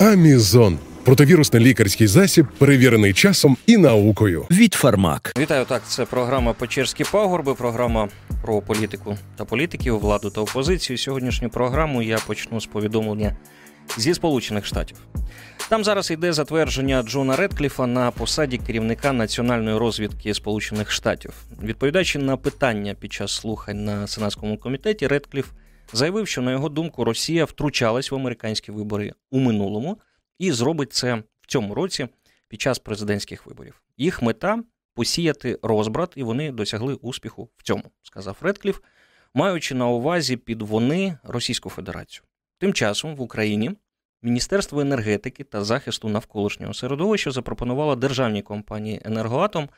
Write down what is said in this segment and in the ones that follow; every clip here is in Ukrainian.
Амізон противірусний лікарський засіб, перевірений часом і наукою. Від Фармак. Вітаю так. Це програма Печерські пагорби. Програма про політику та політиків, владу та опозицію. Сьогоднішню програму я почну з повідомлення зі Сполучених Штатів. Там зараз йде затвердження Джона Редкліфа на посаді керівника національної розвідки Сполучених Штатів. Відповідаючи на питання під час слухань на сенатському комітеті, Редкліф заявив, що на його думку Росія втручалась в американські вибори у минулому і зробить це в цьому році під час президентських виборів. Їх мета посіяти розбрат, і вони досягли успіху в цьому, сказав Редкліф, маючи на увазі під вони Російську Федерацію. Тим часом в Україні Міністерство енергетики та захисту навколишнього середовища запропонувало державній компанії Енергоатом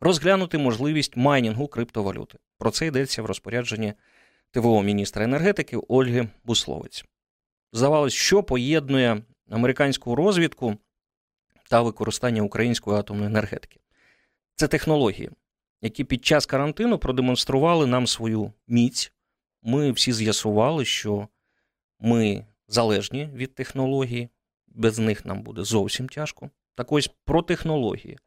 розглянути можливість майнінгу криптовалюти. Про це йдеться в розпорядженні ТВО міністра енергетики Ольги Бусловець. Здавалось, що поєднує американську розвідку та використання української атомної енергетики. Це технології, які під час карантину продемонстрували нам свою міць. Ми всі з'ясували, що ми залежні від технології, без них нам буде зовсім тяжко. Так ось про технології,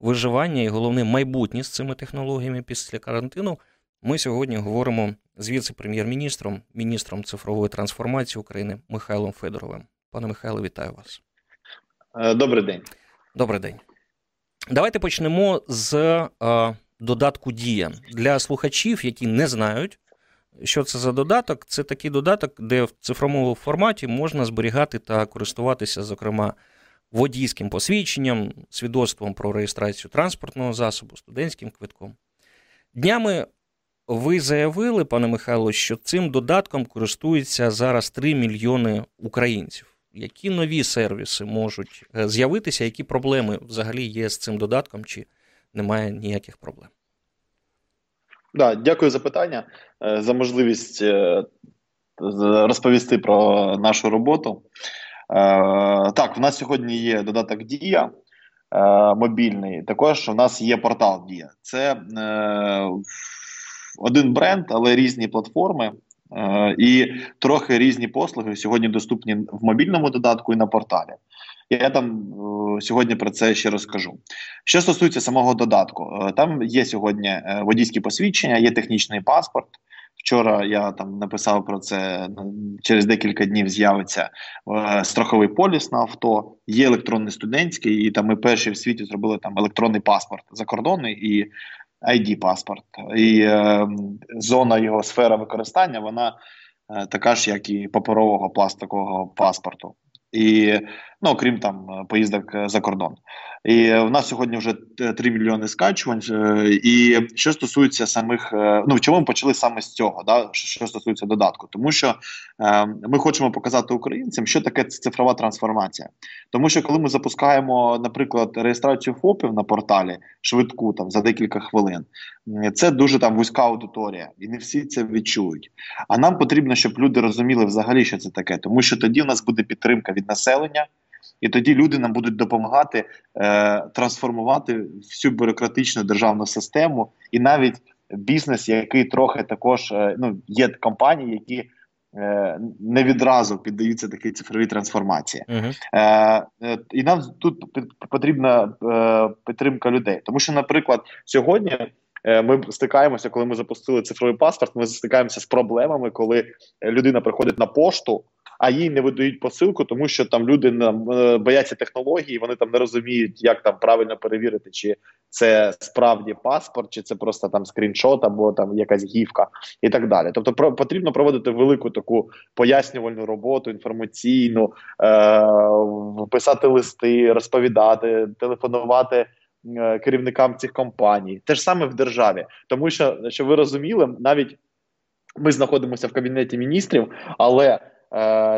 виживання і головне майбутнє з цими технологіями після карантину. Ми сьогодні говоримо з віце-прем'єр-міністром, міністром цифрової трансформації України Михайлом Федоровим. Пане Михайло, вітаю вас. Е, добрий день. Добрий день. Давайте почнемо з а, додатку Дія для слухачів, які не знають, що це за додаток. Це такий додаток, де в цифровому форматі можна зберігати та користуватися, зокрема, водійським посвідченням, свідоцтвом про реєстрацію транспортного засобу, студентським квитком. Днями ви заявили, пане Михайло, що цим додатком користуються зараз 3 мільйони українців. Які нові сервіси можуть е, з'явитися, які проблеми взагалі є з цим додатком, чи немає ніяких проблем? Да, дякую за питання, е, за можливість е, розповісти про нашу роботу. Так, в нас сьогодні є додаток Дія мобільний. Також у нас є портал Дія. Це один бренд, але різні платформи. Е, і трохи різні послуги сьогодні доступні в мобільному додатку і на порталі. Я там е, сьогодні про це ще розкажу. Що стосується самого додатку, е, там є сьогодні водійські посвідчення, є технічний паспорт. Вчора я там написав про це через декілька днів. З'явиться страховий поліс на авто, є електронний студентський, і там ми перші в світі зробили там електронний паспорт закордонний і id паспорт і е, зона його сфера використання вона е, така ж, як і паперового пластикового паспорту. І ну окрім там поїздок за кордон. І в нас сьогодні вже 3 мільйони скачувань. Е, і що стосується самих, е, ну чому ми почали саме з цього, да що стосується додатку, тому що е, ми хочемо показати українцям, що таке цифрова трансформація. Тому що коли ми запускаємо, наприклад, реєстрацію ФОПів на порталі швидку там за декілька хвилин, це дуже там вузька аудиторія, і не всі це відчують. А нам потрібно, щоб люди розуміли взагалі, що це таке, тому що тоді в нас буде підтримка від населення. І тоді люди нам будуть допомагати е, трансформувати всю бюрократичну державну систему, і навіть бізнес, який трохи також е, ну є компанії, які е, не відразу піддаються такій цифровій трансформації. Uh-huh. Е, е, І нам тут потрібна е, підтримка людей, тому що, наприклад, сьогодні. Е, ми стикаємося, коли ми запустили цифровий паспорт. Ми стикаємося з проблемами, коли людина приходить на пошту а їй не видають посилку, тому що там люди е, бояться технології, вони там не розуміють, як там правильно перевірити, чи це справді паспорт, чи це просто там скріншот, або там якась гівка, і так далі. Тобто, про потрібно проводити велику таку пояснювальну роботу, інформаційну, е- писати листи, розповідати, телефонувати. Е, керівникам цих компаній, те ж саме в державі, тому що що ви розуміли, навіть ми знаходимося в кабінеті міністрів, але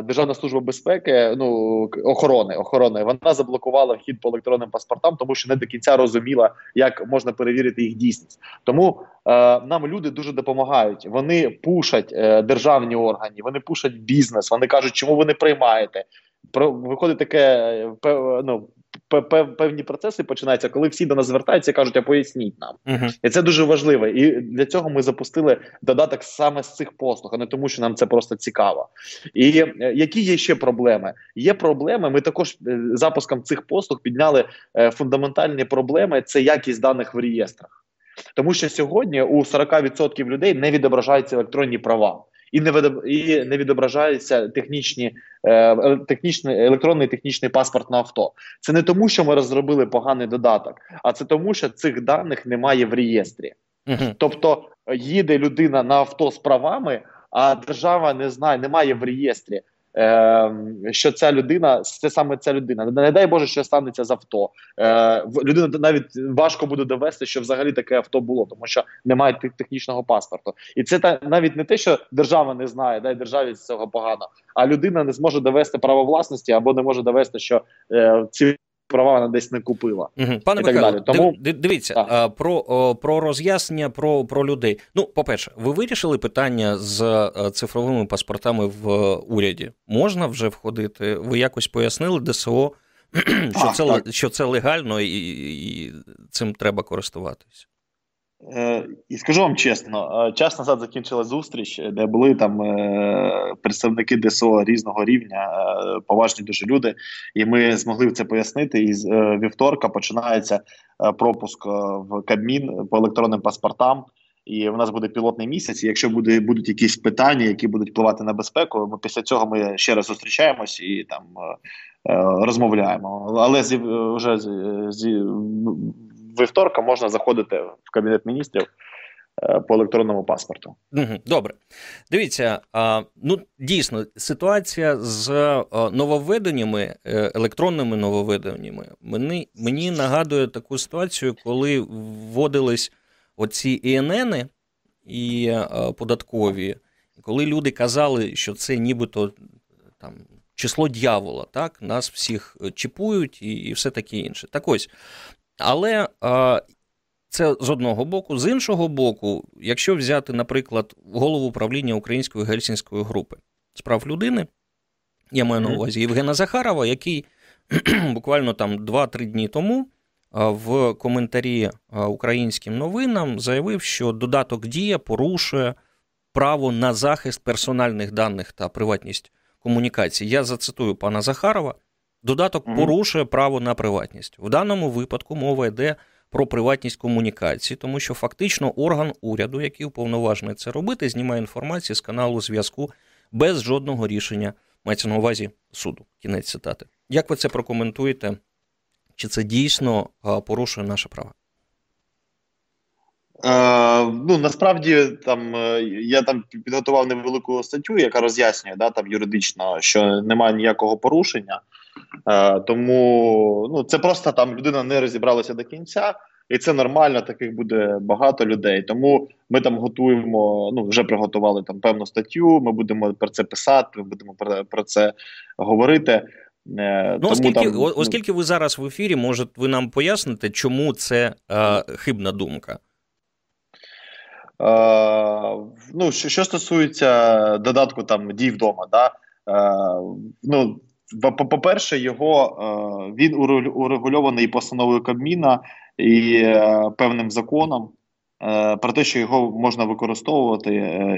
Державна служба безпеки, ну охорони охорони, вона заблокувала вхід по електронним паспортам, тому що не до кінця розуміла, як можна перевірити їх дійсність. Тому е, нам люди дуже допомагають. Вони пушать е, державні органи, вони пушать бізнес. Вони кажуть, чому ви не приймаєте. Про виходить таке е, ну, певні процеси починаються, коли всі до нас звертаються і кажуть, а поясніть нам. Uh-huh. І це дуже важливо. І для цього ми запустили додаток саме з цих послуг, а не тому, що нам це просто цікаво. І е, які є ще проблеми? Є проблеми. Ми також е, запуском цих послуг підняли е, фундаментальні проблеми: це якість даних в реєстрах. Тому що сьогодні у 40% людей не відображаються електронні права і не і не відображається технічні е, технічний електронний технічний паспорт на авто. Це не тому, що ми розробили поганий додаток, а це тому, що цих даних немає в реєстрі. Угу. Тобто їде людина на авто з правами, а держава не знає, немає в реєстрі. Ем, що ця людина це саме ця людина. Не дай Боже, що станеться з авто. Е, людина навіть важко буде довести, що взагалі таке авто було, тому що немає технічного паспорту. І це та навіть не те, що держава не знає, дай державі з цього погано, а людина не зможе довести право власності або не може довести, що е, ці права вона десь не купила. Угу. Пане Михайло, Тому... дивіться так. про про роз'яснення про про людей. Ну, по-перше, ви вирішили питання з е, цифровими паспортами в уряді? Можна вже входити? Ви якось пояснили ДСО, що а, це так. що це легально і, і цим треба користуватися? Е, і скажу вам чесно, е, час назад закінчила зустріч, де були там е, представники ДСО різного рівня, поважні дуже люди, і ми змогли це пояснити. І з вівторка починається пропуск в Кабмін по електронним паспортам. І в нас буде пілотний місяць. і Якщо буде будуть якісь питання, які будуть впливати на безпеку, ми після цього ми ще раз зустрічаємось і там розмовляємо. Але з вже з, з вівторка можна заходити в кабінет міністрів е, по електронному паспорту. Добре, дивіться, ну дійсно ситуація з нововведеннями, е, електронними нововведеннями мені мені нагадує таку ситуацію, коли вводились оці ІНН і е, податкові, коли люди казали, що це нібито там. Число дьявола, так, нас всіх чіпують і і все таке інше. Так ось але це з одного боку. З іншого боку, якщо взяти, наприклад, голову управління Української гельсінської групи справ людини, я маю на увазі Євгена Захарова, який буквально там 2-3 дні тому в коментарі українським новинам заявив, що додаток Дія порушує право на захист персональних даних та приватність комунікації. Я зацитую пана Захарова. Додаток mm порушує право на приватність. В даному випадку мова йде про приватність комунікації, тому що фактично орган уряду, який уповноважений це робити, знімає інформацію з каналу зв'язку без жодного рішення. Мається на увазі суду. Кінець цитати. Як ви це прокоментуєте? Чи це дійсно порушує наше право? Е, ну насправді там е, я там підготував невелику статтю, яка роз'яснює да, там юридично, що немає ніякого порушення. Е, тому ну це просто там людина не розібралася до кінця, і це нормально. Таких буде багато людей. Тому ми там готуємо. Ну вже приготували там певну статтю. Ми будемо про це писати. Ми будемо про, про це говорити. Е, ну, оскільки там, ну, оскільки ви зараз в ефірі, може ви нам поясните, чому це е, хибна думка? Е, ну, Що що стосується додатку там дій вдома, да, е, ну, по-перше, його е, він урегульований постановою Кабміна і е, певним законом е, про те, що його можна використовувати,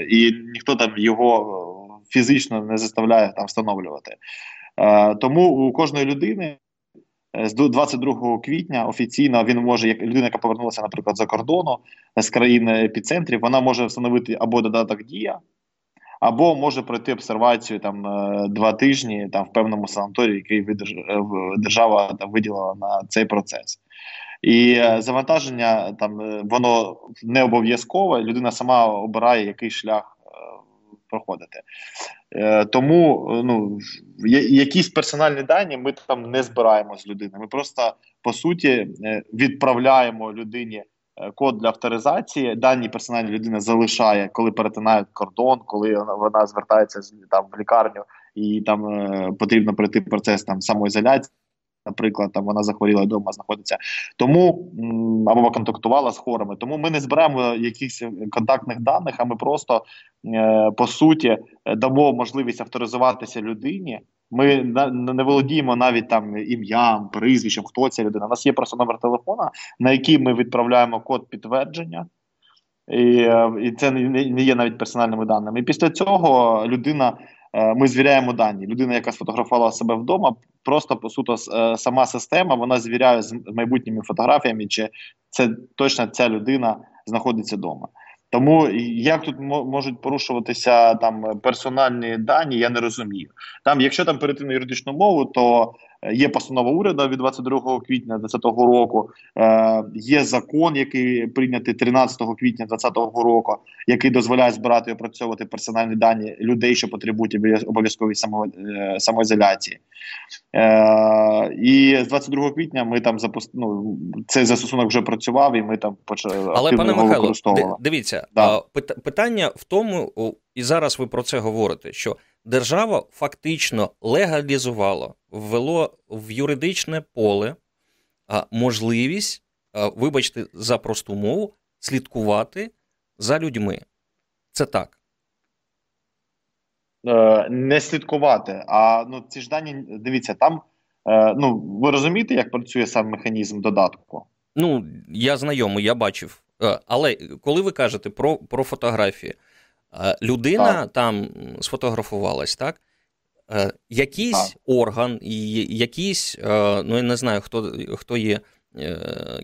і ніхто там його фізично не заставляє там встановлювати. Тому у кожної людини. З 22 квітня офіційно він може, як людина, яка повернулася, наприклад, за кордону з країни епіцентрів, вона може встановити або додаток Дія, або може пройти обсервацію там е, два тижні там в певному санаторії, який е, держава там виділила на цей процес. І е, завантаження там воно не обов'язкове. Людина сама обирає який шлях проходити. Тому ну якісь персональні дані ми там не збираємо з людини. Ми просто по суті відправляємо людині код для авторизації. Дані персональні людина залишає, коли перетинає кордон, коли вона звертається там в лікарню і там е, потрібно пройти процес там самоізоляції. Наприклад, там вона захворіла вдома, знаходиться тому або контактувала з хворими. Тому ми не збираємо якихось контактних даних, а ми просто е, по суті дамо можливість авторизуватися людині Ми не володіємо навіть там ім'ям, прізвищем, хто ця людина. У нас є просто номер телефона, на який ми відправляємо код підтвердження, і е, і це не є навіть персональними даними. І після цього людина. Е, ми звіряємо дані. Людина, яка сфотографувала себе вдома, просто по суто е, сама система вона звіряє з майбутніми фотографіями, чи це точно ця людина знаходиться вдома. Тому як тут можуть порушуватися там персональні дані, я не розумію. Там, якщо там перейти на юридичну мову, то є постанова уряду від 22 квітня 2020 року. е, Є закон, який прийнятий 13 квітня 2020 року, який дозволяє збирати і опрацьовувати персональні дані людей, що потребують обов'язкової е, самоізоляції. Е, І з 22 квітня ми там запуск... ну, цей застосунок вже працював, і ми там почали. Але пане Михайло, дивіться, да. питання в тому, і зараз ви про це говорите, що держава фактично легалізувала, ввело в юридичне поле можливість, вибачте, за просту мову, слідкувати за людьми. Це так. Е, не слідкувати. А ну ці ж дані, дивіться, там е, ну ви розумієте, як працює сам механізм додатку? Ну, я знайомий, я бачив. Е, але коли ви кажете про про фотографії, людина так. там сфотографувалась, так? Якийсь так. орган, якийсь, ну я не знаю, хто хто є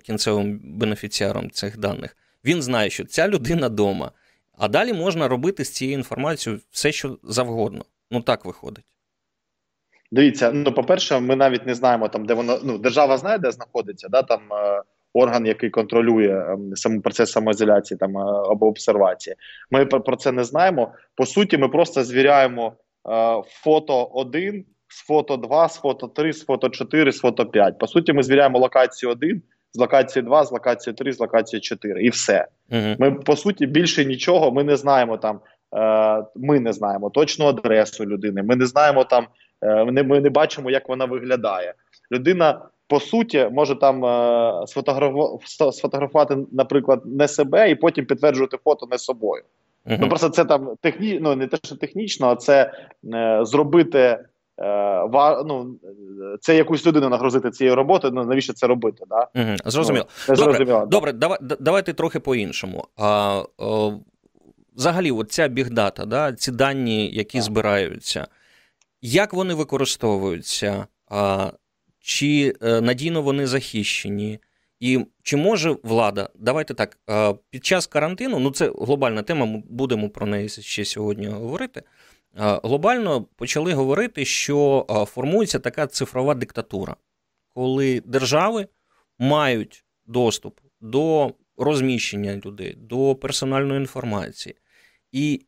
кінцевим бенефіціаром цих даних, він знає, що ця людина вдома. А далі можна робити з цією інформацією все, що завгодно. Ну так виходить. Дивіться, ну по-перше, ми навіть не знаємо там, де воно ну держава знає, де знаходиться, да там е, орган, який контролює е, сам процес самоізоляції там е, або обсервації. Ми про, про це не знаємо. По суті, ми просто звіряємо е, фото 1 з фото 2, з фото 3, з фото 4, з фото 5. По суті, ми звіряємо локацію 1 з локації 2, з локації 3, з локації 4 і все. Угу. Ми по суті більше нічого. Ми не знаємо там. Е, ми не знаємо точну адресу людини. Ми не знаємо там. Ми не бачимо, як вона виглядає. Людина по суті може там е, сфотографувати, наприклад, не себе, і потім підтверджувати фото не собою. Uh-huh. Ну просто це там техні... ну, не те, що технічно, а це е, зробити Е, ну, це якусь людину нагрузити цією роботою. Ну навіщо це робити? Да? Угу, Зрозуміло. Ну, добре, добре, давай, давайте трохи по-іншому. А, о, Взагалі, от ця бігдата, да, ці дані, які збираються, як вони використовуються, а, чи е, надійно вони захищені? І чи може влада, давайте так, під час карантину, ну це глобальна тема, ми будемо про неї ще сьогодні говорити глобально почали говорити, що формується така цифрова диктатура, коли держави мають доступ до розміщення людей, до персональної інформації. І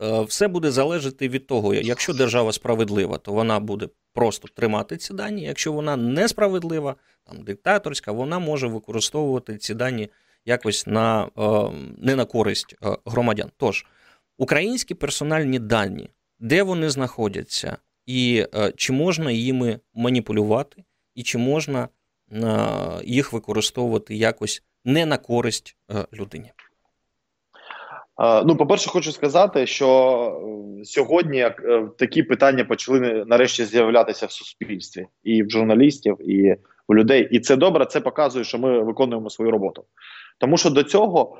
все буде залежати від того, якщо держава справедлива, то вона буде просто тримати ці дані. Якщо вона несправедлива, там диктаторська, вона може використовувати ці дані якось на не на користь громадян. Тож, українські персональні дані де вони знаходяться, і е, чи можна їми маніпулювати, і чи можна е, їх використовувати якось не на користь е, людині. Ну, по-перше, хочу сказати, що сьогодні такі питання почали нарешті з'являтися в суспільстві і в журналістів, і в людей. І це добре. Це показує, що ми виконуємо свою роботу. Тому що до цього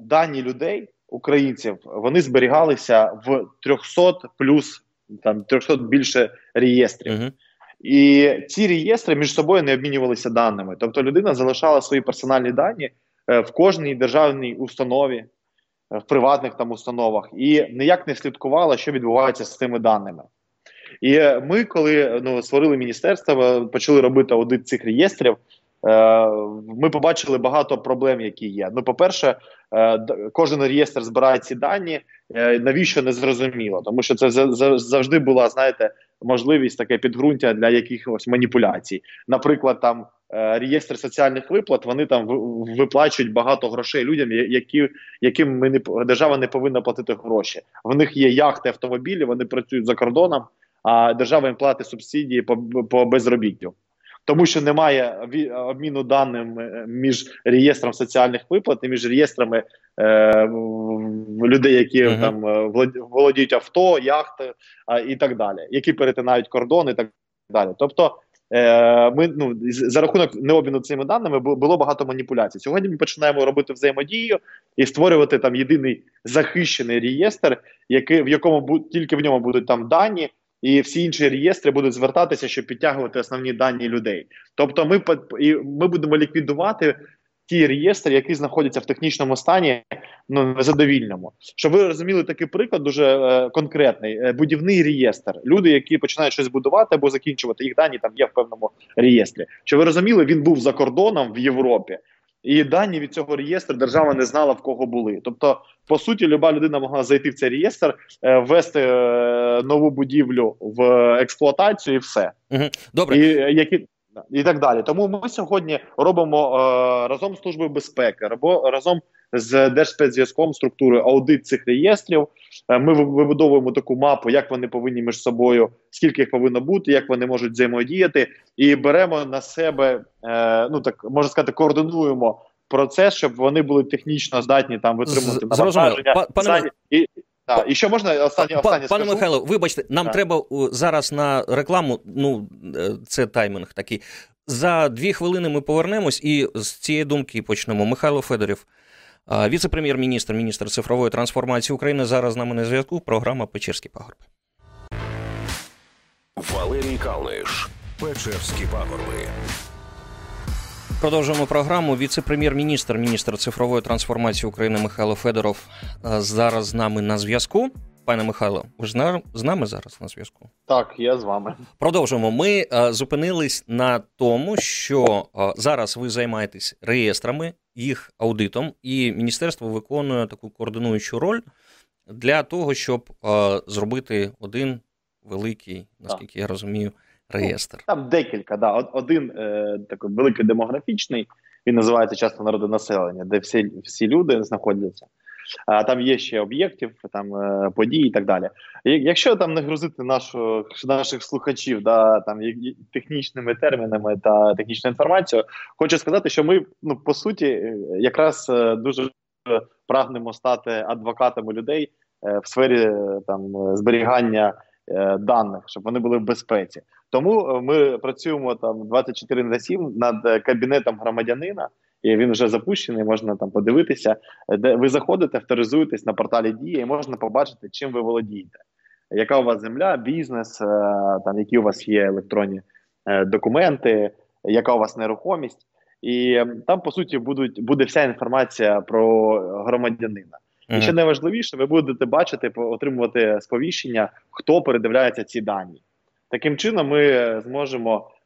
дані людей українців вони зберігалися в 300 плюс там 300 більше реєстрів. Uh-huh. І ці реєстри між собою не обмінювалися даними. Тобто людина залишала свої персональні дані е, в кожній державній установі, е, в приватних там установах, і ніяк не слідкувала, що відбувається з цими даними. І ми, коли ну, створили міністерство, почали робити аудит цих реєстрів. Е, ми побачили багато проблем, які є. Ну, по-перше, е, кожен реєстр збирає ці дані. Е, навіщо не зрозуміло? Тому що це завжди була, знаєте, можливість таке підґрунтя для якихось маніпуляцій. Наприклад, там реєстр соціальних виплат вони там виплачують багато грошей людям, які яким ми не держава не повинна платити гроші. В них є яхти, автомобілі, вони працюють за кордоном, а держава їм платить субсидії по, по безробіттю. Тому що немає обміну даними між реєстром соціальних виплат і між реєстрами е, людей, які uh-huh. там володіють авто, яхти а, і так далі, які перетинають кордон і так далі. Тобто. Ми ну за рахунок необміну цими даними було багато маніпуляцій. Сьогодні ми починаємо робити взаємодію і створювати там єдиний захищений реєстр, який в якому тільки в ньому будуть там дані, і всі інші реєстри будуть звертатися, щоб підтягувати основні дані людей. Тобто, ми ми будемо ліквідувати ті реєстри, які знаходяться в технічному стані, ну незадовільному. Щоб ви розуміли такий приклад, дуже е, конкретний е, будівний реєстр. Люди, які починають щось будувати або закінчувати, їх дані там є в певному реєстрі. Що ви розуміли, він був за кордоном в Європі. І дані від цього реєстру держава не знала в кого були. Тобто, по суті, люба людина могла зайти в цей реєстр, е, ввести е, нову будівлю в експлуатацію, і все добре і які і так далі. Тому ми сьогодні робимо е, разом з службою безпеки, або разом з Держспецзв'язком структури аудит цих реєстрів. Е, ми вибудовуємо таку мапу, як вони повинні між собою, скільки їх повинно бути, як вони можуть взаємодіяти, і беремо на себе, е, ну так можна сказати, координуємо процес, щоб вони були технічно здатні там витримувати навантаження. Пане... І, так, і що можна останнє останнє Пане скажу? Михайло, вибачте, нам так. треба зараз на рекламу. Ну е, це таймінг такий. За дві хвилини ми повернемось і з цієї думки почнемо. Михайло Федорів, віце-прем'єр-міністр, міністр цифрової трансформації України. Зараз з нами на зв'язку. Програма Печерські пагорби. Валерій Калниш. Печерські пагорби. Продовжуємо програму. Віце-прем'єр-міністр, міністр цифрової трансформації України Михайло Федоров зараз з нами на зв'язку. Пане Михайло, ви ж з нами зараз на зв'язку? Так, я з вами. Продовжуємо. Ми зупинились на тому, що зараз ви займаєтесь реєстрами, їх аудитом, і міністерство виконує таку координуючу роль для того, щоб а, зробити один великий, наскільки так. я розумію, реєстр. Там декілька. да. Один е, такий великий демографічний, він називається часто народонаселення, де всі всі люди знаходяться. А там є ще об'єктів, там е, події і так далі. Якщо там не грузити нашу, наших слухачів да, там технічними термінами та технічною інформацією, хочу сказати, що ми ну по суті е, якраз е, дуже прагнемо стати адвокатами людей в сфері там зберігання даних, щоб вони були в безпеці. Тому ми працюємо там 24 на 7 над кабінетом громадянина, і він вже запущений. Можна там подивитися, де ви заходите, авторизуєтесь на порталі Дія, і можна побачити, чим ви володієте. Яка у вас земля, бізнес, е, там які у вас є електронні документи, яка у вас нерухомість, і там по суті будуть буде вся інформація про громадянина. І ще найважливіше, ви будете бачити, отримувати сповіщення, хто передивляється ці дані. Таким чином, ми зможемо е,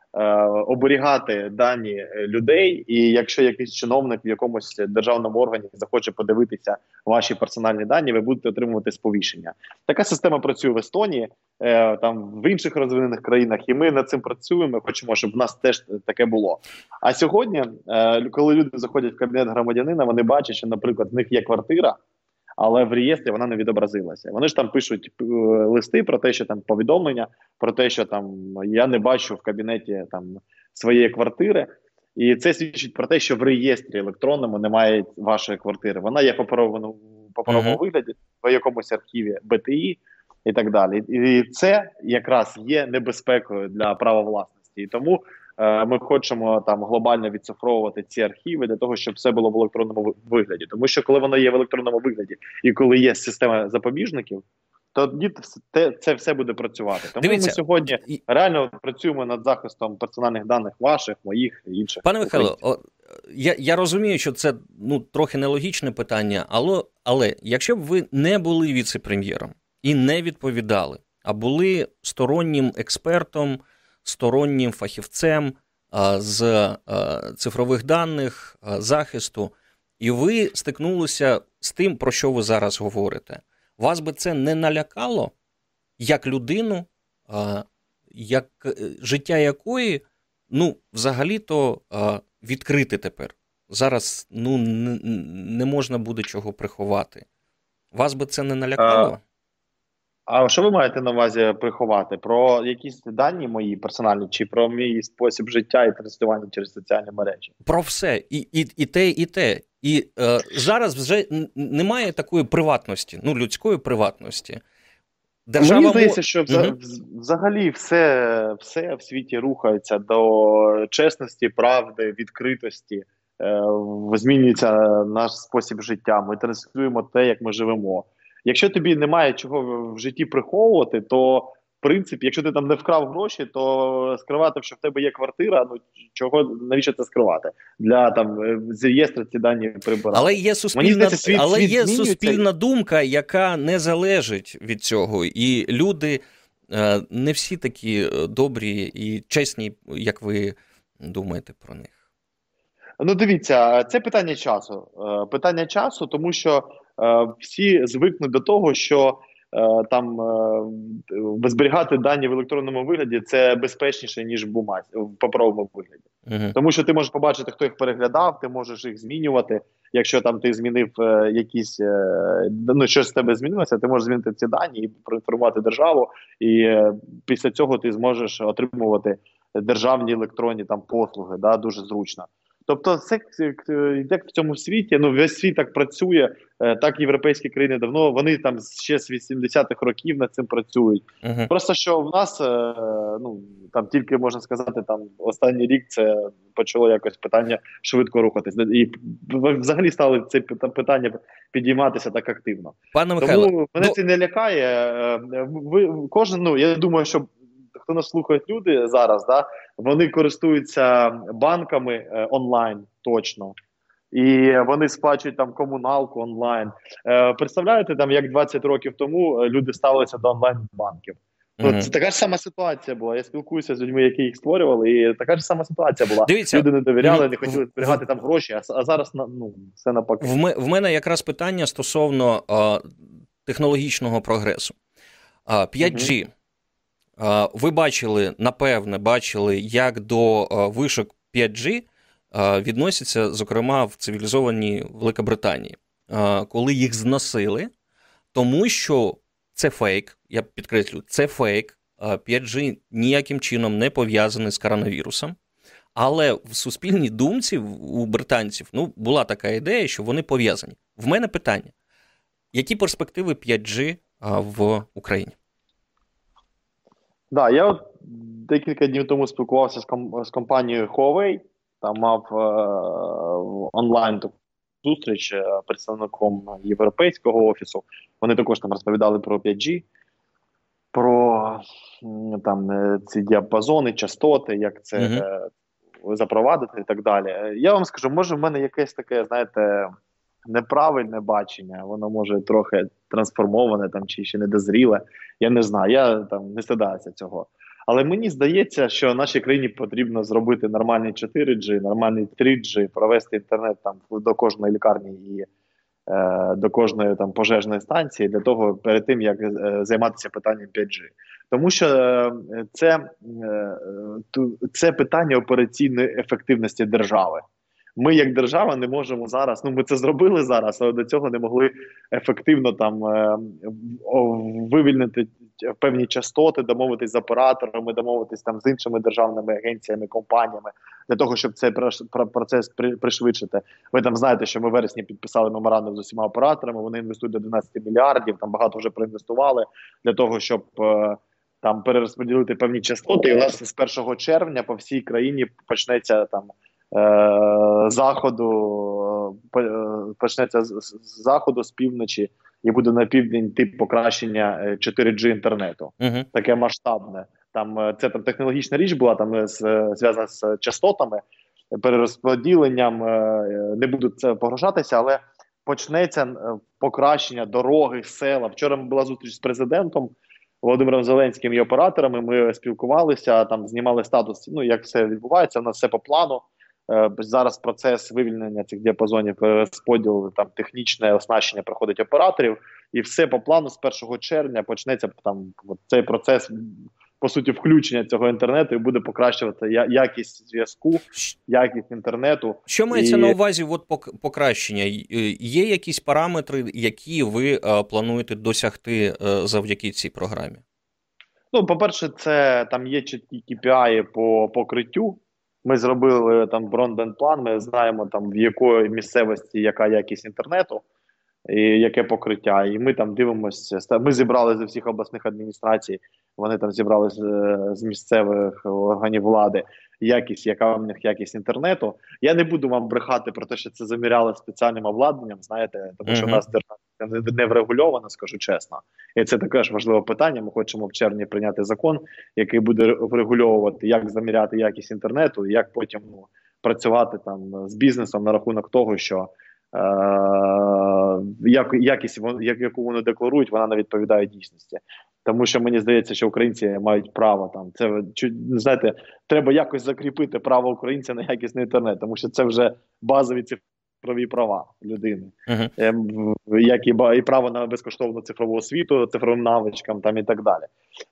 оберігати дані людей, і якщо якийсь чиновник в якомусь державному органі захоче подивитися ваші персональні дані, ви будете отримувати сповіщення. Така система працює в Естонії, е, там в інших розвинених країнах, і ми над цим працюємо. Хочемо, щоб в нас теж таке було. А сьогодні, е, коли люди заходять в кабінет громадянина, вони бачать, що, наприклад, в них є квартира але в реєстрі вона не відобразилася. Вони ж там пишуть е, листи про те, що там повідомлення, про те, що там я не бачу в кабінеті там своєї квартири. І це свідчить про те, що в реєстрі електронному немає вашої квартири. Вона є в паперовому uh-huh. вигляді в якомусь архіві БТІ і так далі. І це якраз є небезпекою для права власності. І тому ми хочемо там глобально відцифровувати ці архіви для того, щоб все було в електронному вигляді. Тому що коли воно є в електронному вигляді, і коли є система запобіжників, тоді це все буде працювати. Тому Дивіться, ми сьогодні реально працюємо над захистом персональних даних ваших, моїх і інших. Пане Михайло, я я розумію, що це ну трохи нелогічне питання, але але якщо б ви не були віце-прем'єром і не відповідали, а були стороннім експертом стороннім фахівцем з цифрових даних, захисту, і ви стикнулися з тим, про що ви зараз говорите. Вас би це не налякало як людину, як е, життя якої, ну, взагалі-то відкрите тепер. Зараз ну, не можна буде чого приховати. Вас би це не налякало? А що ви маєте на увазі приховати? Про якісь дані мої персональні, чи про мій спосіб життя і транслювання через соціальні мережі? Про все, і і, і те, і те. І е, зараз вже немає такої приватності, ну людської приватності. Держава Мені здається, що угу. взагалі все все в світі рухається до чесності, правди, відкритості. Е, змінюється наш спосіб життя. Ми транслюємо те, як ми живемо. Якщо тобі немає чого в житті приховувати, то в принципі, якщо ти там не вкрав гроші, то скривати, що в тебе є квартира, ну чого навіщо це скривати? Для там з реєстру ці дані прибирати. Але є суспільна здається, світ, але світ є суспільна думка, яка не залежить від цього, і люди е, не всі такі е, добрі і чесні, як ви думаєте про них. Ну, дивіться, це питання часу. Е, питання часу, тому що е, всі звикнуть до того, що е, там зберігати дані в електронному вигляді це безпечніше ніж в бумазі в паперовому вигляді, uh-huh. тому що ти можеш побачити, хто їх переглядав, ти можеш їх змінювати. Якщо там ти змінив якісь ну щось з тебе змінилося, ти можеш змінити ці дані і проінформувати державу, і після цього ти зможеш отримувати державні електронні там послуги, да дуже зручно. Тобто, це як в цьому світі, ну весь світ так працює, е, так європейські країни давно вони там ще з 80-х років над цим працюють. Uh-huh. Просто що в нас е, ну там тільки можна сказати, там останній рік це почало якось питання швидко рухатись, і взагалі стали це питання підійматися так активно. Пане Михайло, Тому мене ну... це не лякає. Е, ви кожен ну я думаю, що хто нас слухають люди зараз, да вони користуються банками е, онлайн точно. І вони сплачують там комуналку онлайн. Е, Представляєте, там як 20 років тому е, люди ставилися до онлайн-банків. Mm-hmm. Це така ж сама ситуація була. Я спілкуюся з людьми, які їх створювали, і така ж сама ситуація була. Дивіться, люди не довіряли, не хотіли зберігати там гроші. А, а зараз ну все навпаки. В, в мене якраз питання стосовно а, технологічного прогресу. А, 5G. Mm-hmm. Ви бачили, напевне, бачили, як до вишок 5G відносяться, зокрема, в цивілізованій Великобританії, коли їх зносили, тому що це фейк, я підкреслю, це фейк. 5G ніяким чином не пов'язаний з коронавірусом. Але в суспільній думці у британців ну, була така ідея, що вони пов'язані. В мене питання: які перспективи 5G в Україні? Да, я от декілька днів тому спілкувався з ком з компанією Huawei, там мав е онлайн таку зустріч е представником європейського офісу. Вони також там розповідали про 5G, про там е, ці діапазони, частоти, як це uh запровадити і так далі. Я вам скажу, може, в мене якесь таке, знаєте неправильне бачення, воно може трохи трансформоване там чи ще не дозріле. Я не знаю, я там не стидаюся цього. Але мені здається, що нашій країні потрібно зробити нормальний 4G, нормальний 3G, провести інтернет там до кожної лікарні і е, до кожної там пожежної станції для того, перед тим як е, займатися питанням 5G. Тому що е, це, е, це питання операційної ефективності держави. Ми, як держава, не можемо зараз. Ну ми це зробили зараз, але до цього не могли ефективно там е, вивільнити певні частоти, домовитись з операторами, домовитись там з іншими державними агенціями, компаніями для того, щоб цей процес пришвидшити. Ви там знаєте, що ми в вересні підписали меморандум з усіма операторами. Вони інвестують до 12 мільярдів. Там багато вже проінвестували для того, щоб. Е, там перерозподілити певні частоти, і нас з 1 червня по всій країні почнеться там заходу е, е, почнеться з заходу з півночі і буде на південь тип покращення 4G інтернету. Uh-huh. Таке масштабне. Там це там технологічна річ була там зв'язана з частотами, перерозподіленням. Не буду це погрожатися, але почнеться покращення дороги, села. Вчора була зустріч з президентом. Володимиром Зеленським і операторами ми спілкувалися, там знімали статус. Ну як все відбувається. У нас все по плану. Е, зараз процес вивільнення цих діапазонів розподілу там технічне оснащення проходить операторів, і все по плану з 1 червня почнеться там цей процес по суті включення цього інтернету і буде покращувати якість зв'язку, якість інтернету. Що мається і... на увазі? От покращення? Є якісь параметри, які ви плануєте досягти завдяки цій програмі? Ну, по-перше, це там є чіткі KPI по покриттю. Ми зробили там брондбенд-план, Ми знаємо там в якої місцевості яка якість інтернету і яке покриття. І ми там дивимося. Ми зібрали з усіх обласних адміністрацій. Вони там зібрали з, з місцевих органів влади якість, яка в них якість інтернету. Я не буду вам брехати про те, що це заміряли спеціальним обладнанням. Знаєте, тому що в нас держава не врегульована, скажу чесно, і це також важливе питання. Ми хочемо в червні прийняти закон, який буде врегульовувати, як заміряти якість інтернету, і як потім ну, працювати там з бізнесом на рахунок того, що. Е, як якість яку вони декларують, вона не відповідає дійсності, тому що мені здається, що українці мають право там. Це знаєте, треба якось закріпити право українця на якісний інтернет, тому що це вже базові цифрові права людини, uh-huh. як і і право на безкоштовну цифрову освіту, цифровим навичкам там і так далі.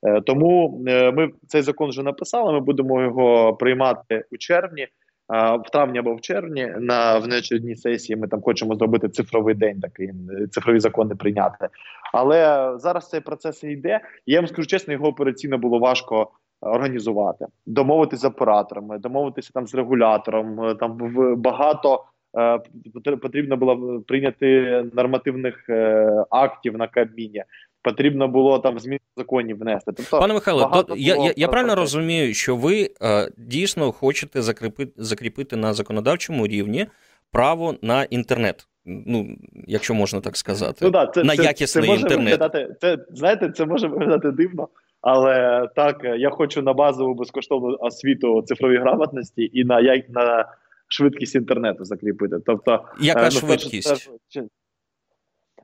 Е, тому е, ми цей закон вже написали. Ми будемо його приймати у червні в травні або в червні на вночерній сесії ми там хочемо зробити цифровий день, такий цифрові закони прийняти. Але зараз цей процес йде. Я вам скажу чесно, його операційно було важко. Організувати, домовитися з операторами, домовитися там з регулятором. Там в багато е, потрібно було прийняти нормативних е, актів на Кабміні потрібно було там зміни законів внести. Тобто, пане Михайло, то я я, я правильно розумію, що ви е, дійсно хочете закріпити закріпити на законодавчому рівні право на інтернет. Ну, якщо можна так сказати, ну, да, це, на це, якісний це може інтернет. Виглядати, це знаєте, це може виглядати дивно, але так я хочу на базову безкоштовну освіту цифровій грамотності і на як на швидкість інтернету закріпити. Тобто, яка ну, швидкість?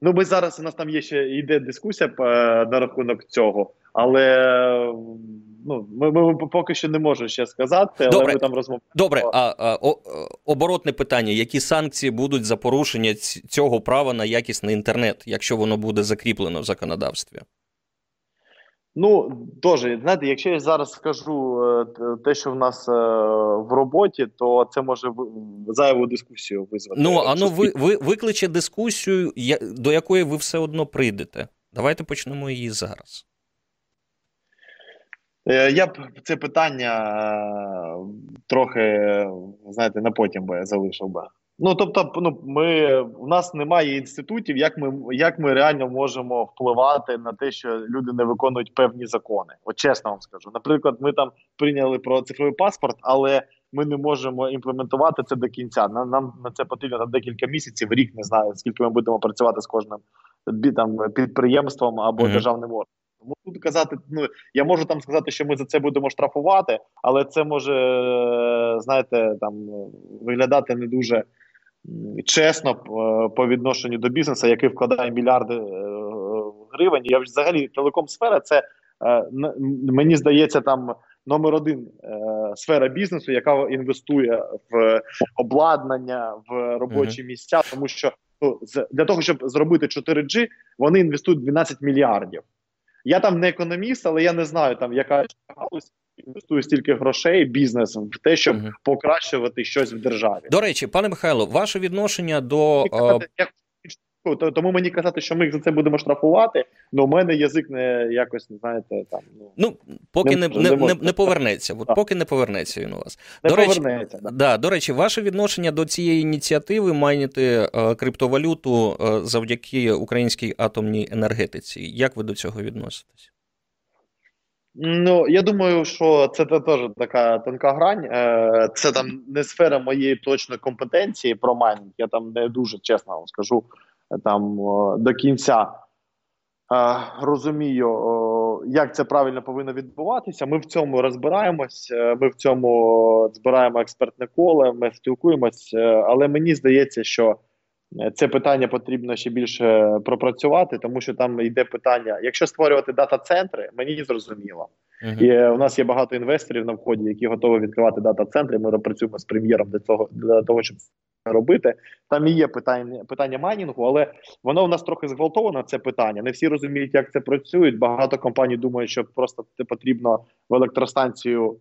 Ну, ми зараз у нас там є ще йде дискусія е, на рахунок цього, але ну ми, ми поки що не можемо ще сказати. але Добре. ми там розмовляємо. Добре, а, а о, оборотне питання: які санкції будуть за порушення цього права на якісний інтернет, якщо воно буде закріплено в законодавстві? Ну теж, знаєте, якщо я зараз скажу е, те, що в нас е, в роботі, то це може зайву дискусію визвати. Ну а ну ви, ви викличе дискусію, до якої ви все одно прийдете. Давайте почнемо її зараз. Е, я б це питання трохи знаєте, на потім би залишив би. Ну тобто, ну ми у нас немає інститутів, як ми як ми реально можемо впливати на те, що люди не виконують певні закони. От чесно вам скажу. Наприклад, ми там прийняли про цифровий паспорт, але ми не можемо імплементувати це до кінця. Нам нам на це потрібно на декілька місяців, рік не знаю, скільки ми будемо працювати з кожним там підприємством або mm-hmm. державним органом. Тут казати, ну я можу там сказати, що ми за це будемо штрафувати, але це може знаєте там виглядати не дуже чесно е, по відношенню до бізнесу, який вкладає мільярди е, гривень. Я взагалі телеком сфера це е, мені здається там. Номер один сфера бізнесу, яка інвестує в обладнання в робочі місця, тому що ну, для того, щоб зробити 4G, вони інвестують 12 мільярдів. Я там не економіст, але я не знаю там, яка галузь інвестує стільки грошей бізнес в те, щоб угу. покращувати щось в державі. До речі, пане Михайло, ваше відношення до тому мені казати, що ми за це будемо штрафувати. Ну у мене язик не якось не знаєте там. Ну ну поки не не, не, не повернеться. От поки не повернеться він у вас. Не до речі, да. да. До речі, ваше відношення до цієї ініціативи майнити е, криптовалюту е, завдяки українській атомній енергетиці. Як ви до цього відноситесь? Ну, я думаю, що це теж така тонка грань. Е, це там не сфера моєї точної компетенції про майнінг. Я там не дуже чесно вам скажу там до кінця е, розумію, як це правильно повинно відбуватися. Ми в цьому розбираємось, е, ми в цьому збираємо експертне коле, ми спілкуємось, але мені здається, що це питання потрібно ще більше пропрацювати, тому що там йде питання: якщо створювати дата-центри, мені зрозуміло. Uh-huh. І у нас є багато інвесторів на вході, які готові відкривати дата-центри. Ми працюємо з прем'єром для цього для того, щоб робити. Там і є питання питання майнінгу, але воно в нас трохи зґвалтовано. Це питання. Не всі розуміють, як це працює. Багато компаній думають, що просто потрібно в електростанцію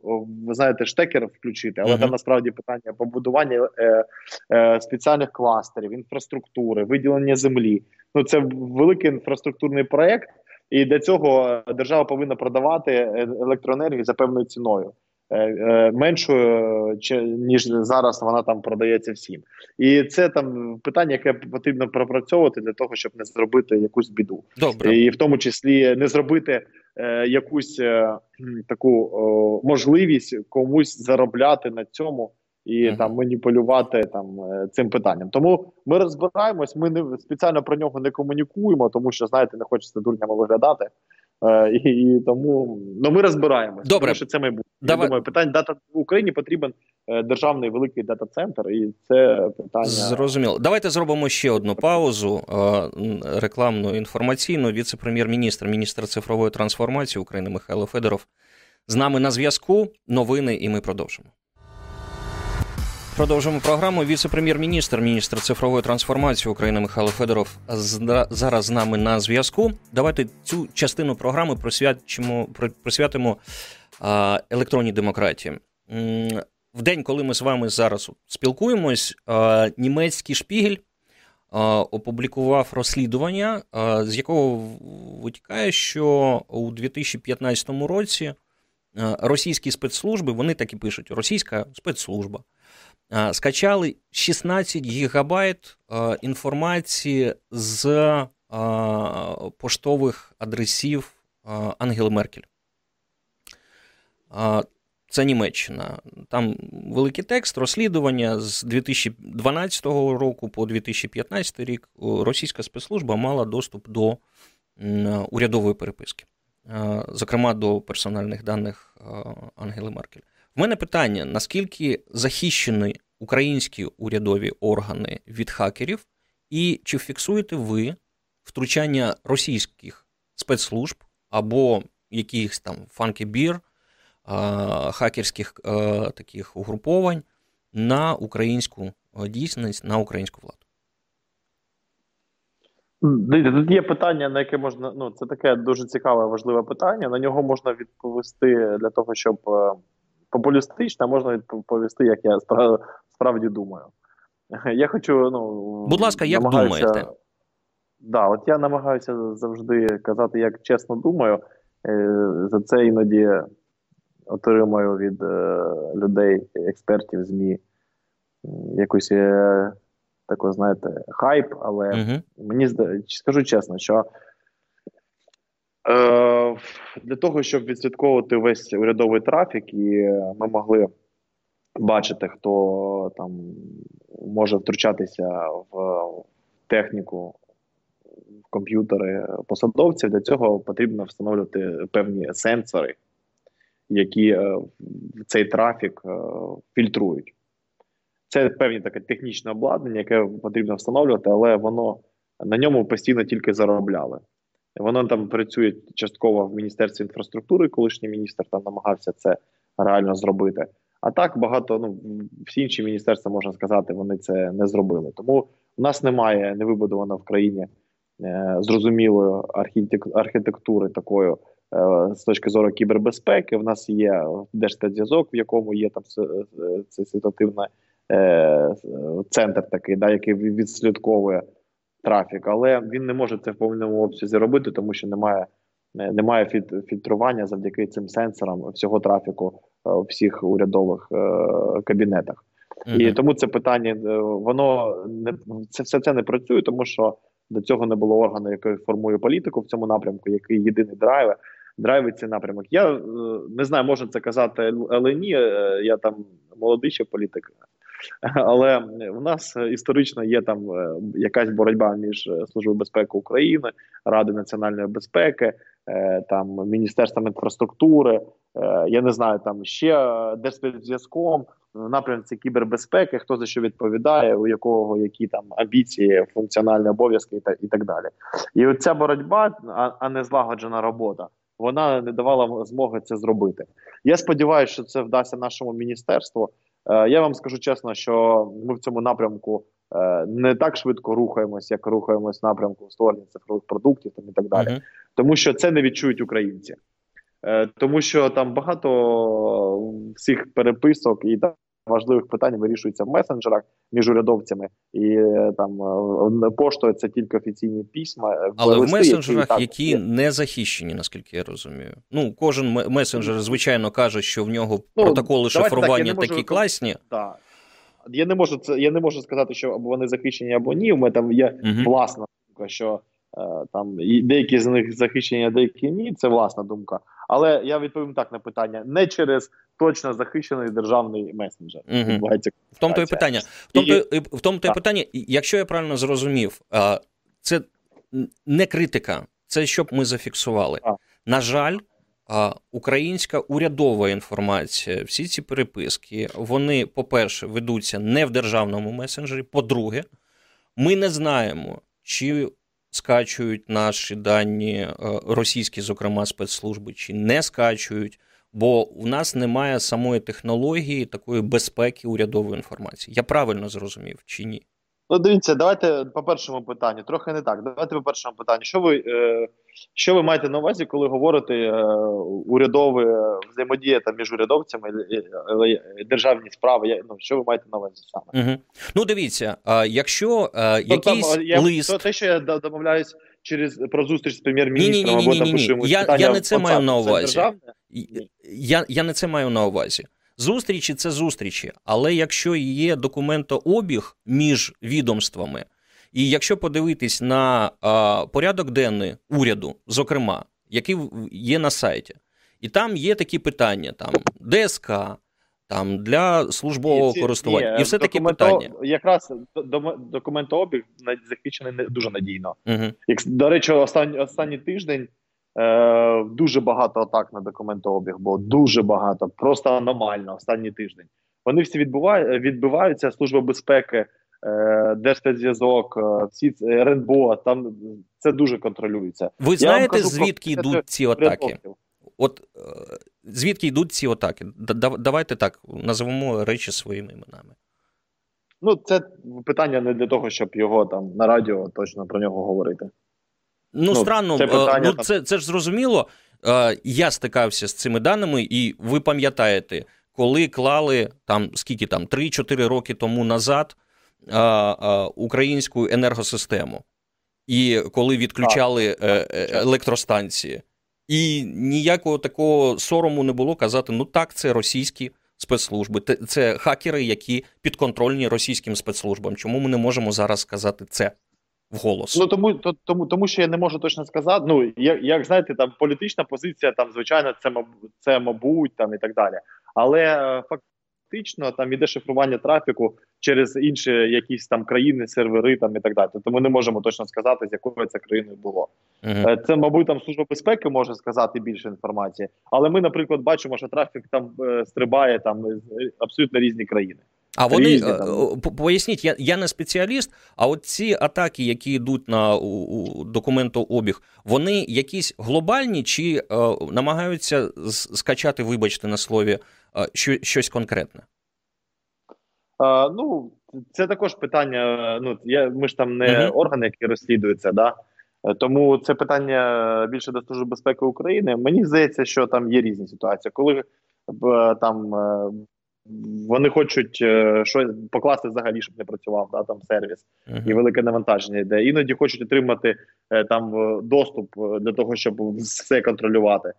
ви знаєте штекер включити, але uh-huh. там насправді питання побудування е, е, спеціальних кластерів, інфраструктури, виділення землі. Ну це великий інфраструктурний проект. І для цього держава повинна продавати електроенергію за певною ціною. Е, е, меншою ніж зараз вона там продається всім, і це там питання, яке потрібно пропрацьовувати для того, щоб не зробити якусь біду, Добре. і в тому числі не зробити е, якусь е, таку о, можливість комусь заробляти на цьому і uh-huh. там маніпулювати там цим питанням. Тому ми розбираємось. Ми не спеціально про нього не комунікуємо, тому що знаєте, не хочеться дурнями виглядати. Е, і, і тому ну ми розбираємося. Добре. Тому що це майбутнє. Давай. Я думаю, питань дата в Україні потрібен е, державний великий дата-центр, і це питання зрозуміло. Давайте зробимо ще одну паузу е, рекламну інформаційну. Віце-прем'єр-міністр, міністр цифрової трансформації України Михайло Федоров з нами на зв'язку. Новини, і ми продовжимо. Продовжуємо програму. Віце-прем'єр-міністр, міністр цифрової трансформації України Михайло Федоров зараз з нами на зв'язку. Давайте цю частину програми присвятимо присвятимо електронній демократії. В день, коли ми з вами зараз спілкуємось, німецький шпігель опублікував розслідування, з якого витікає, що у 2015 році російські спецслужби вони так і пишуть: російська спецслужба скачали 16 гігабайт інформації з поштових адресів Ангели Меркель. Це Німеччина. Там великий текст розслідування з 2012 року по 2015 рік російська спецслужба мала доступ до урядової переписки, зокрема до персональних даних Ангели Меркель. В мене питання: наскільки захищені українські урядові органи від хакерів, і чи фіксуєте ви втручання російських спецслужб або якихось там фанкібір, хакерських таких угруповань на українську дійсність, на українську владу? Тут є питання, на яке можна. Ну, це таке дуже цікаве, важливе питання. На нього можна відповісти для того, щоб популістично можна відповісти, як я справді думаю. Я хочу, ну будь ласка, як думаєте? Да, от я намагаюся завжди казати, як чесно думаю. Е, за це іноді отримую від е, людей, експертів, ЗМІ якусь е, таку, знаєте, хайп, але угу. мені скажу чесно, що Е, для того, щоб відслідковувати весь урядовий трафік, і ми могли бачити, хто там може втручатися в техніку, в комп'ютери посадовців, для цього потрібно встановлювати певні сенсори, які е, цей трафік е, фільтрують. Це певні таке технічне обладнання, яке потрібно встановлювати, але воно на ньому постійно тільки заробляли. Воно там працює частково в міністерстві інфраструктури, колишній міністр там намагався це реально зробити. А так багато ну всі інші міністерства можна сказати, вони це не зробили. Тому в нас немає не вибудовано в країні е, зрозумілої архітектури такої е, з точки зору кібербезпеки. В нас є держспецзв'язок, в якому є там це ситуативний е, центр, такий, да, який відслідковує трафік, але він не може це в повному обсязі робити, тому що немає немає фільтрування завдяки цим сенсорам всього трафіку е, в всіх урядових е, кабінетах. Mm-hmm. І тому це питання е, воно не це все це не працює, тому що до цього не було органу, який формує політику в цьому напрямку, який єдиний драйвер. Драйвить цей напрямок. Я не знаю, можна це казати, але ні. Я там молодий ще політик, але в нас історично є там е, якась боротьба між е, службою безпеки України, Ради національної безпеки, е, там міністерством інфраструктури. Я не знаю, там ще Держспецзв'язком напрямці кібербезпеки, хто за що відповідає, у якого які там амбіції, функціональні обов'язки і так і так далі. І оця боротьба, а, а не злагоджена робота. Вона не давала змоги це зробити. Я сподіваюся, що це вдасться нашому міністерству. Е, я вам скажу чесно, що ми в цьому напрямку е, не так швидко рухаємось, як рухаємось в напрямку створення цифрових продуктів там і так далі, uh-huh. тому що це не відчують українці, е, тому що там багато всіх переписок і там важливих питань вирішується в месенджерах між урядовцями, і е, там е, поштою це тільки офіційні письма. Е, Але в месенджерах, які, які не захищені, наскільки я розумію. Ну кожен месенджер, звичайно, каже, що в нього ну, протоколи шифрування так, такі класні. Так. Я не можу це. Я не можу сказати, що або вони захищені, або ні. У мене там є угу. власна думка, що там і деякі з них захищені, а деякі ні. Це власна думка. Але я відповім так на питання не через точно захищений державний месенджер. Угу. В тому то і питання. В тому то, в тому то і питання, якщо я правильно зрозумів, це не критика, це щоб ми зафіксували. А. На жаль. Українська урядова інформація, всі ці переписки, вони, по-перше, ведуться не в державному месенджері. По-друге, ми не знаємо, чи скачують наші дані е, російські, зокрема, спецслужби, чи не скачують, бо у нас немає самої технології такої безпеки урядової інформації. Я правильно зрозумів чи ні? Ну, дивіться, давайте по першому питанню. Трохи не так. Давайте по першому питанню. Що ви е, що ви маєте на увазі, коли говорите е, урядове взаємодія там між урядовцями і, державні справи? Ну що ви маєте на увазі саме? Угу. Ну дивіться, а якщо а, ну, якийсь там, я, лист... то те, що я домовляюсь через про зустріч з прем'єр-міністром, або там пишемо я, я не це маю на увазі. Я, Я не це маю на увазі. Зустрічі це зустрічі, але якщо є документообіг між відомствами, і якщо подивитись на а, порядок денний уряду, зокрема, який є на сайті, і там є такі питання: там ДСК, там для службового ці, користування, ні, і все такі питання. Якраз документообіг захищений дуже надійно. Угу. Як, До речі, останній останній тиждень. Е, Дуже багато атак на документообіг, бо дуже багато, просто аномально останній тиждень. Вони всі відбувають, відбиваються. Служба безпеки, Держспецзв'язок, е, всі РНБО, там це дуже контролюється. Ви знаєте, кажу, звідки йдуть ці атаки? От е, звідки йдуть ці атаки? Давайте так назвемо речі своїми іменами. Ну, це питання не для того, щоб його там на радіо точно про нього говорити. Ну, ну странно, це е, питання, ну, це, це ж зрозуміло. Е, я стикався з цими даними, і ви пам'ятаєте, коли клали там скільки там 3-4 роки тому назад українську енергосистему, і коли відключали так. електростанції. І ніякого такого сорому не було казати: ну так, це російські спецслужби, це хакери, які підконтрольні російським спецслужбам. Чому ми не можемо зараз сказати це вголос? Ну тому то, тому, тому що я не можу точно сказати. Ну як, як знаєте, там політична позиція, там звичайно, це це мабуть, там і так далі. Але е, фактично там іде шифрування трафіку через інші якісь там країни, сервери там і так далі. Тобто ми не можемо точно сказати, з якою це країною було. Uh-huh. Це, мабуть, там служба безпеки може сказати більше інформації, але ми, наприклад, бачимо, що трафік там е, стрибає там абсолютно різні країни. А вони Різні, е, поясніть, я я не спеціаліст. А от ці атаки, які йдуть на у, у документообіг, вони якісь глобальні чи е, намагаються скачати, вибачте на слові, е, що, щось конкретне? А, Ну, це також питання. Ну я ми ж там не uh органи, які розслідуються, да. Тому це питання більше до Служби безпеки України. Мені здається, що там є різні ситуації, коли там вони хочуть щось покласти взагалі, щоб не працював да, там сервіс uh і велике навантаження йде. Іноді хочуть отримати там доступ для того, щоб все контролювати.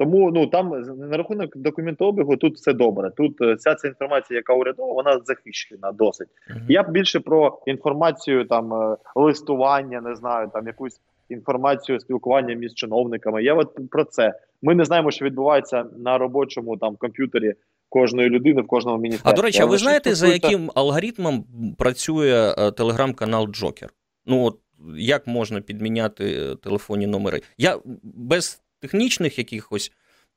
Тому ну там на рахунок документообігу тут все добре. Тут е, вся ця інформація, яка урядова, вона захищена досить. Uh-huh. Я б більше про інформацію там е, листування, не знаю, там якусь інформацію спілкування між чиновниками. Я от про це. Ми не знаємо, що відбувається на робочому там комп'ютері. Кожної людини в кожному міністерстві. А до речі, а ви знаєте, за яким алгоритмом працює е, телеграм-канал Джокер? Ну от як можна підміняти телефонні номери? Я без технічних якихось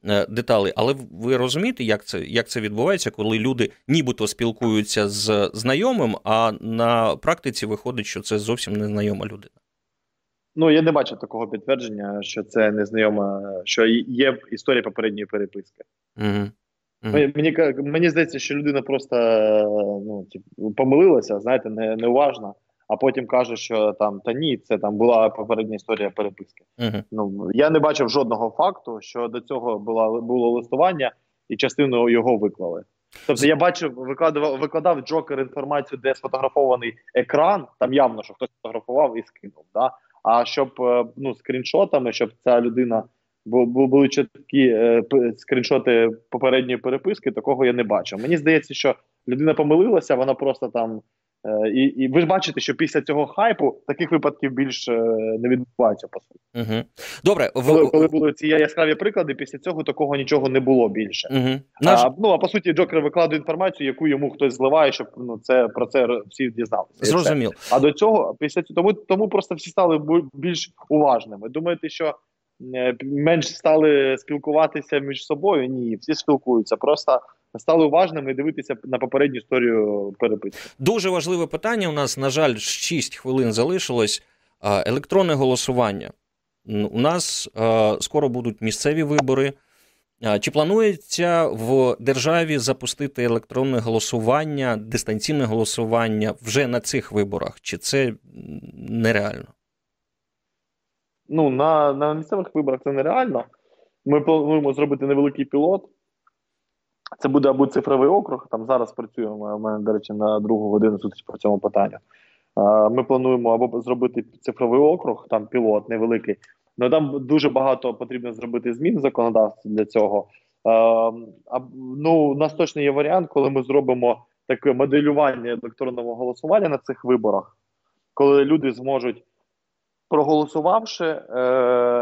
е, деталей, але ви розумієте, як це як це відбувається, коли люди нібито спілкуються з знайомим, а на практиці виходить, що це зовсім незнайома людина. Ну, я не бачу такого підтвердження, що це незнайома, що є історія попередньої переписки. Угу. Мені, мені мені здається, що людина просто ну, типу, помилилася, знаєте, не, неуважно, а потім каже, що там та ні, це там була попередня історія переписки. Угу. Ну я не бачив жодного факту, що до цього була було листування, і частину його виклали. Тобто я бачив, викладав викладав Джокер інформацію, де сфотографований екран. Там явно що хтось фотографував і скинув. Да? А щоб е, ну скріншотами, щоб ця людина бо були чіткі е, скріншоти попередньої переписки, такого я не бачив. Мені здається, що людина помилилася, вона просто там. Е, і і ви ж бачите, що після цього хайпу таких випадків більше не відбувається по суті. Угу. Добре, коли, коли були ці яскраві приклади, після цього такого нічого не було більше. Угу. Наш... А, Ну а по суті, Джокер викладує інформацію, яку йому хтось зливає, щоб ну це про це всі дізналися. Зрозуміло. А до цього після цього тому, тому просто всі стали більш уважними. Думаєте, що менш стали спілкуватися між собою. Ні, всі спілкуються. Просто стали уважними дивитися на попередню історію переписки. Дуже важливе питання. У нас, на жаль, 6 хвилин залишилось. Електронне голосування. У нас скоро будуть місцеві вибори. Чи планується в державі запустити електронне голосування, дистанційне голосування вже на цих виборах? Чи це нереально? Ну, на на місцевих виборах це нереально. Ми плануємо зробити невеликий пілот. Це буде або цифровий округ. Там зараз працюємо. У мене, до речі, на другу годину зустріч по цьому питанню. Ми плануємо або зробити цифровий округ, там пілот невеликий. Ну там дуже багато потрібно зробити змін в законодавстві для цього. Ну, У нас точно є варіант, коли ми зробимо таке моделювання електронного голосування на цих виборах, коли люди зможуть проголосувавши е,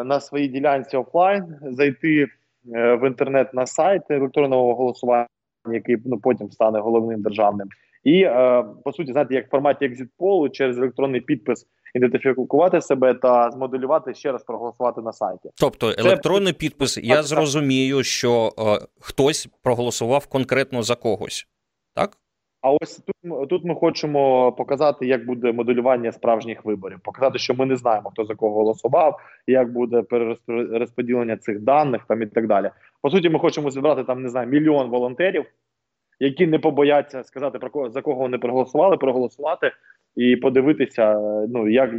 на своїй ділянці офлайн, зайти е, в інтернет на сайт електронного голосування, який ну потім стане головним державним, і е, по суті, знаєте, як в форматі екзитполу через електронний підпис. Ідентифікувати себе та змоделювати ще раз проголосувати на сайті, тобто електронний Це... підпис. Я зрозумію, що е, хтось проголосував конкретно за когось, а ось тут тут ми хочемо показати, як буде моделювання справжніх виборів, показати, що ми не знаємо, хто за кого голосував, як буде перерозподілення цих даних там і так далі. По суті, ми хочемо зібрати там не знаю мільйон волонтерів, які не побояться сказати про кого за кого вони проголосували, проголосувати і подивитися, ну як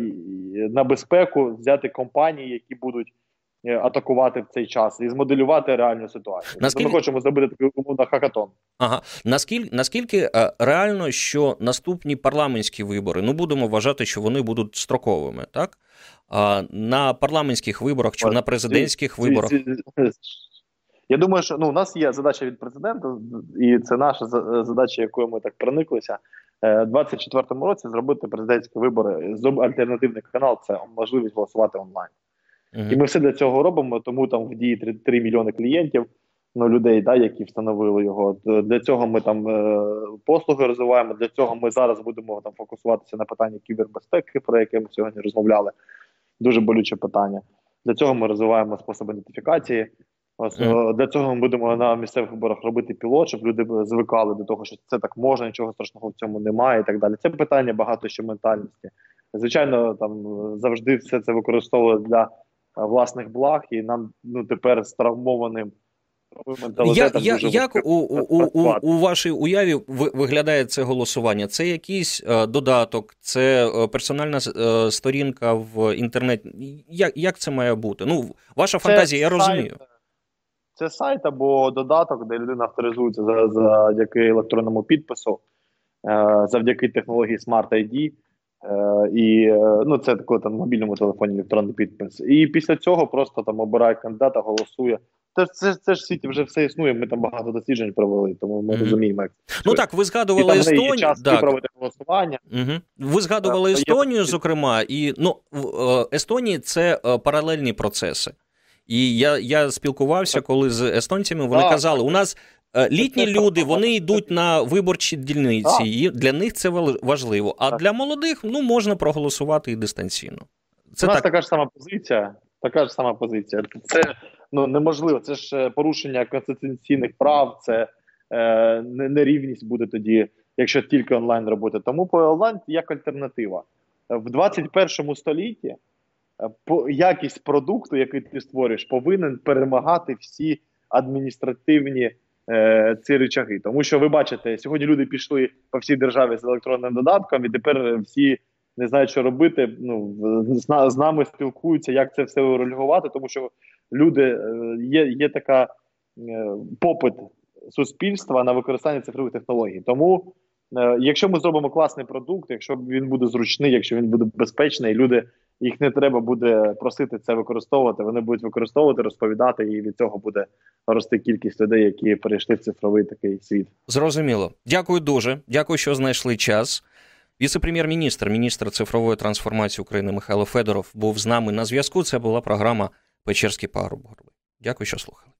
на безпеку взяти компанії, які будуть. Е, атакувати в цей час і змоделювати реальну ситуацію. Наскільки... Ми хочемо зробити такий умовно хакатон. Ага, наскільки наскільки е, реально, що наступні парламентські вибори, ну будемо вважати, що вони будуть строковими, так? А на парламентських виборах чи О, на президентських ці, виборах. Ці, ці, я думаю, що ну у нас є задача від президента, і це наша задача, якою ми так прониклися. Е, У 24-му році зробити президентські вибори альтернативний канал це можливість голосувати онлайн. Uh-huh. І ми все для цього робимо, тому там в дії 3, 3 мільйони клієнтів, ну людей, да, які встановили його. Для цього ми там е, послуги розвиваємо. Для цього ми зараз будемо там фокусуватися на питанні кібербезпеки, про яке ми сьогодні розмовляли. Дуже болюче питання. Для цього ми розвиваємо способи ідентифікації. Ось mm. для цього ми будемо на місцевих виборах робити пілот, щоб люди звикали до того, що це так можна, нічого страшного в цьому немає, і так далі. Це питання багато що ментальності. Звичайно, там завжди все це використовує для власних благ, і нам ну тепер з травмованим. Я, я, як у у, у, у вашій уяві виглядає це голосування? Це якийсь е, додаток, це е, персональна е, сторінка в інтернеті. Як як це має бути? Ну, Ваша це фантазія, я сайт, розумію. Це сайт або додаток, де людина авторизується завдяки електронному підпису, е, завдяки технології Smart ID. Е, і е, ну це коли там в мобільному телефоні електронний підпис. І після цього просто там обирає кандидата, голосує. Це це, це ж світі вже все існує. Ми там багато досліджень провели, тому ми mm-hmm. розуміємо. як Ну так, ви згадували Естонію. час так. проводити голосування. Угу. Ви згадували так, Естонію, є... зокрема, і ну в е, Естонії це паралельні процеси. І я я спілкувався коли з естонцями. Вони так, казали, так. у нас літні люди вони йдуть на виборчі дільниці, і для них це важливо. А для молодих ну можна проголосувати і дистанційно. Це У нас так... така ж сама позиція. Така ж сама позиція. Це ну неможливо. Це ж е, порушення конституційних прав, це е, нерівність буде тоді, якщо тільки онлайн робити. Тому по онлайн як альтернатива в 21 столітті. Е, по якість продукту, який ти створюєш, повинен перемагати всі адміністративні е, ці речаги. Тому що ви бачите, сьогодні люди пішли по всій державі з електронним додатком, і тепер всі не знають, що робити. Ну з, з нами спілкуються, як це все урегулювати, тому що люди е, є, є така е, попит суспільства на використання цифрових технологій. Тому, якщо ми зробимо класний продукт, якщо він буде зручний, якщо він буде безпечний, люди їх не треба буде просити це використовувати. Вони будуть використовувати, розповідати, і від цього буде рости кількість людей, які перейшли в цифровий такий світ. Зрозуміло. Дякую дуже. Дякую, що знайшли час. Віце-прем'єр-міністр, міністр цифрової трансформації України Михайло Федоров був з нами на зв'язку. Це була програма Печерський пагорб. Дякую, що слухали.